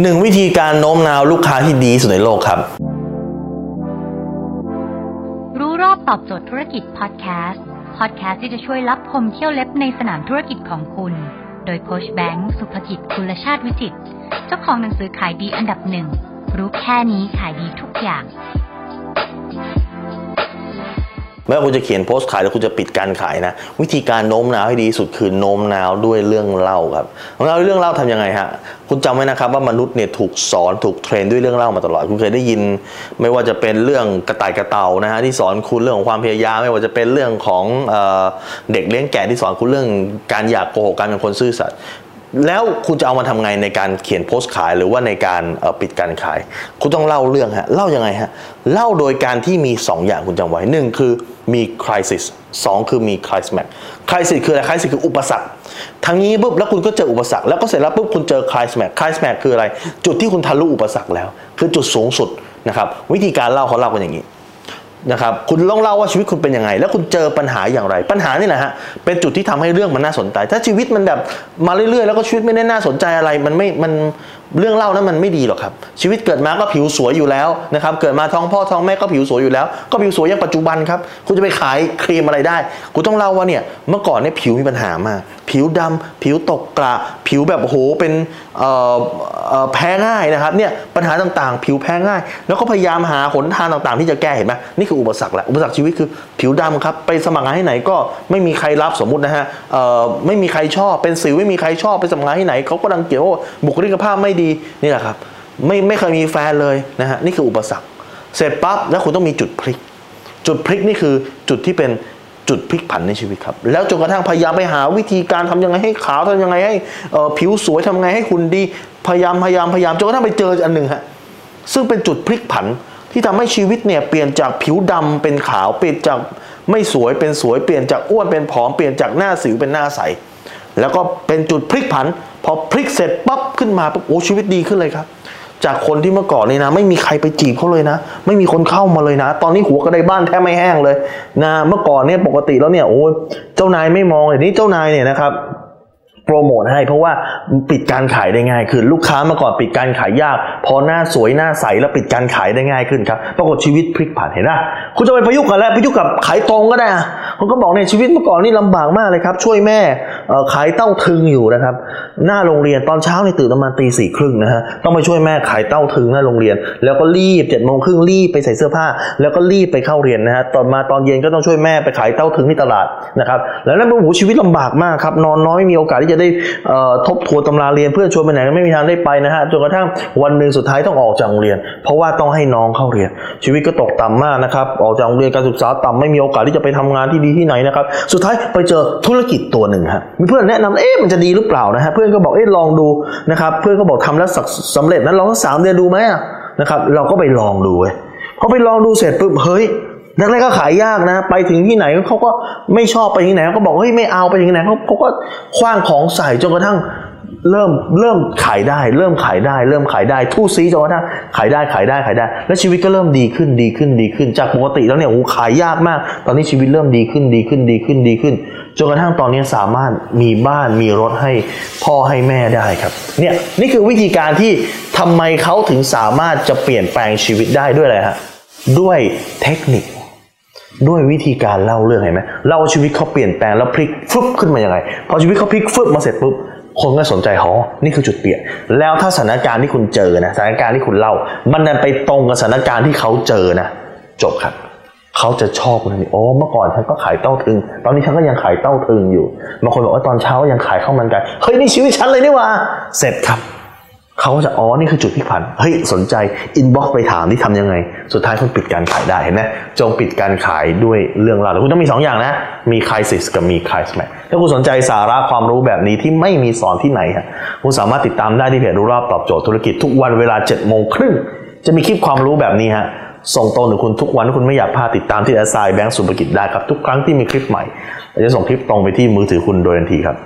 หนึ่งวิธีการโน้มน้าวลูกค้าที่ดีสุดในโลกครับ รู้รอบตอบโจทย์ธุรกิจพอดแคสต์ พอดแคสต์ที่จะช่วยรับพมเที่ยวเล็บในสนามธุรกิจของคุณ โดยโคชแบงค์สุภกิจคุณชาติวิจิต เจ้าของหนังสือขายดีอันดับหนึ่ง รู้แค่นี้ขายดีทุกอย่าง ไม่ว่าคุณจะเขียนโพสต์ขายหรือคุณจะปิดการขายนะ วิธีการโน้มน้าวให้ดีสุดคือโน้มน้าวด้วยเรื่องเล่าครับโน้มน้าวด้วยเรื่องเล่าทำยังไงฮะคุณจำไว้นะครับว่ามนุษย์เนี่ยถูกสอนถูกเทรนด้วยเรื่องเล่ามาตลอด คุณเคยได้ยิน ไม่ว่าจะเป็นเรื่องกระต่ายกระเต่านะฮะที่สอนคุณเรื่องของความพยายามไม่ว่าจะเป็นเรื่องของเอเด็กเลี้ยงแกะที่สอนคุณเรื่องการอยากโกหกการเป็นคนซื่อสัตย์ แล้วคุณจะเอามาทำไงในการเขียนโพสต์ขายหรือว่าในการปิดการขาย คุณต้องเล่าเรื่องฮะเล่ายังไงฮะเล่าโดยการที่มี 2 อย่างคุณจำไว้หนึ่งคือมี crisis สองคือมี climax crisis คืออะไร crisis คืออุปสรรคทางนี้ปุ๊บแล้วคุณก็เจออุปสรรคแล้วก็เสร็จแล้วปุ๊บคุณเจอ climax climax คืออะไร จุดที่คุณทะลุอุปสรรคแล้ว คือจุดสูงสุดนะครับวิธีการเล่าเขาเล่ากันอย่างนี้ นะครับคุณลองเล่าว่าชีวิตคุณเป็นยังไง แล้วคุณเจอปัญหาอย่างไร ปัญหานี่แหละฮะเป็นจุดที่ทำให้เรื่องมันน่าสนใจ ถ้าชีวิตมันแบบมาเรื่อยๆ แล้วก็ชีวิตไม่ได้น่าสนใจอะไร มันไม่มันเรื่องเล่านั้นมันไม่ดีหรอกครับ ชีวิตเกิดมาก็ผิวสวยอยู่แล้วนะครับเกิดมาท้องพ่อท้องแม่ก็ผิวสวยอยู่แล้ว ก็ผิวสวยอย่างปัจจุบันครับคุณจะไปขายครีมอะไรได้ คุณต้องเล่าว่าเนี่ยเมื่อก่อนเนี่ยผิวมีปัญหามาก ผิวดำผิวตกกระผิวแบบโหเป็นแพ้ง่ายนะครับเนี่ยปัญหาต่างๆ ผิวแพ้ง่าย แล้วก็พยายามหาหนทางต่างๆ ที่จะแก้เห็นไหมนี่คืออุปสรรคแหละอุปสรรคชีวิตคือผิวดำครับไปสมัครงานที่ไหนก็ไม่มีใครรับสมมุตินะฮะไม่มีใครชอบเป็นสิวไม่มีใครชอบไปสมัครงานที่ไหนเขาก็ดังเกี่ยวว่าบุคลิกภาพไม่ดีนี่แหละครับไม่ไม่เคยมีแฟนเลยนะฮะนี่คืออุปสรรค เสร็จปั๊บแล้วคุณต้องมีจุดพลิก จุดพลิกนี่คือจุดที่เป็น จุดพลิกผันในชีวิตครับ แล้วจนกระทั่งพยายามไปหาวิธีการทำยังไงให้ขาวทำยังไงให้ผิวสวยทำยังไงให้หุ่นดี พยายามพยายามพยายามจนกระทั่งไปเจออันหนึ่งฮะซึ่งเป็นจุดพลิกผันที่ทำให้ชีวิตเนี่ยเปลี่ยนจากผิวดำเป็นขาวเปลี่ยนจากไม่สวยเป็นสวยเปลี่ยนจากอ้วนเป็นผอมเปลี่ยนจากหน้าสิวเป็นหน้าใส แล้วก็เป็นจุดพลิกผัน พอพลิกเสร็จปั๊บขึ้นมาปุ๊บโอ้ชีวิตดีขึ้นเลยครับ จากคนที่เมื่อก่อนนี่นะ ไม่มีใครไปจีบเขาเลยนะ ไม่มีคนเข้ามาเลยนะ ตอนนี้หัวกระไดบ้านแทบไม่แห้งเลยนะเมื่อก่อนเนี่ยปกติแล้วเนี่ยโอ้ยเจ้านายไม่มองเลยนี่เจ้านายเนี่ยนะครับ โปรโมทให้เพราะว่าปิดการขายได้ง่ายขึ้นลูกค้ามื่อก่อนปิดการขายยาก พอหน้าสวยหน้าใสแล้วปิดการขายได้ง่ายขึ้นครับปรากฏชีวิตพลิกผันเห็นไหมคุณจะไปประยุกต์กันแล้วประยุกต์กับขายตรงก็ได้อะผมก็บอกเนี่ยชีวิตเมื่อก่อนนี่ลำบากมากเลยครับ ช่วยแม่ขายเต้าถึงอยู่นะครับ หน้าโรงเรียนตอนเช้าเนี่ยตื่นประมาณตีสี่ครึ่งนะฮะต้องไปช่วยแม่ขายเต้าถึงหน้าโรงเรียน แล้วก็รีบเจ็ดโมงครึ่งรีบไปใส่เสื้อผ้า แล้วก็รีบไปเข้าเรียนนะฮะตอนมาตอนเย็นก็ต้องช่วยแม่ไปขายเต้าถึงที่ตลาดนะครับแล้วนั่นเป็นโอ้โหชีวิตลำบากมากครับนอนน้อยมีโอกาสที่จะะได้ทบทวนตำราเรียนเพื่อนชวนไปไหนก็ไม่มีทางได้ไปนะฮะจนกระทั่งวันหนึ่งสุดท้ายต้องออกจากโรงเรียน เพราะว่าต้องให้น้องเข้าเรียน ชีวิตก็ตกต่ำมากนะครับออกจากโรงเรียนการศึกษาต่ำไม่มีโอกาสที่จะไปทำงานที่ดีที่ไหนนะครับสุดท้ายไปเจอธุรกิจตัวหนึ่งฮะมีเพื่อนแนะนำเอ๊ะมันจะดีหรือเปล่านะฮะเพื่อนก็บอกเอ๊ะลองดูนะครับเพื่อนก็บอกทำแล้วสักสำเร็จนั้นลองสักสามเดือนดูไหมนะครับเราก็ไปลองดูเว้ยพอไปลองดูเสร็จปุ๊บเฮ้ย แรกๆก็ขายยากนะ ไปถึงที่ไหนเขาก็ไม่ชอบไปที่ไหนก็บอกเฮ้ยไม่เอาไปที่ไหนเขาเขาก็คว้างของใส่จนกระทั่งเริ่มเริ่มขายได้ เริ่มขายได้ เริ่มขายได้ทู่ซีจนกระทั่งขายได้ขายได้ขายได้ แล้วชีวิตก็เริ่มดีขึ้นดีขึ้นดีขึ้น จากปกติแล้วเนี่ยโอ้ขายยากมาก ตอนนี้ชีวิตเริ่มดีขึ้นดีขึ้นดีขึ้นดีขึ้นจนกระทั่งตอนนี้สามารถมีบ้านมีรถให้พ่อให้แม่ได้ครับเนี่ยนี่คือวิธีการที่ทำไมเขาถึงสามารถจะเปลี่ยนแปลงชีวิตได้ด้วยอะไรฮะด้วยเทคนิค ด้วยวิธีการเล่าเรื่องเห็นไหมเล่าชีวิตเขาเปลี่ยนแปลงแล้วพลิกฟึบขึ้นมาอยังไงพอชีวิตเขาพลิกฟึบมาเสร็จปุ๊บคนก็สนใจเขานี่คือจุดเปลี่ยน แล้วถ้าสถานการณ์ที่คุณเจอนะสถานการณ์ที่คุณเล่า มันดันไปตรงกับสถานการณ์ที่เขาเจอนะจบครับเขาจะชอบคุณทันทีโอ้เมื่อก่อนฉันก็ขายเต้าทึง ตอนนี้ฉันก็ยังขายเต้าทึงอยู่บางคนบอกว่าตอนเช้ายังขายข้าวมันไก่เฮ้ยนี่ชีวิตฉันเลยนี่ว่าเสร็จครับ เขาก็จะอ๋อนี่คือจุดพลิกผันเฮ้ยสนใจ inbox ไปถามที่ทำยังไง สุดท้ายคุณปิดการขายได้เห็นไหมจงปิดการขายด้วยเรื่องราวแต่คุณต้องมี 2 อย่างนะ มีค r i s i s กับมี c r i s m a x ถ้าคุณสนใจสาระความรู้แบบนี้ที่ไม่มีสอนที่ไหนฮะคุณสามารถติดตามได้ที่เพจรู้รอบตอบโจทย์ธุรกิจทุกวันเวลา7โมงครึ่งจะมีคลิปความรู้แบบนี้ฮะส่งตรงถึงคุณทุกวันคุณไม่อยากพลาดติดตามที่แอสไซแบงก์สุภกิจได้ครับทุกครั้งที่มีคลิปใหม่เราจะส่งคลิปตรงไปที่มือถือคุณโดยทันทีครับ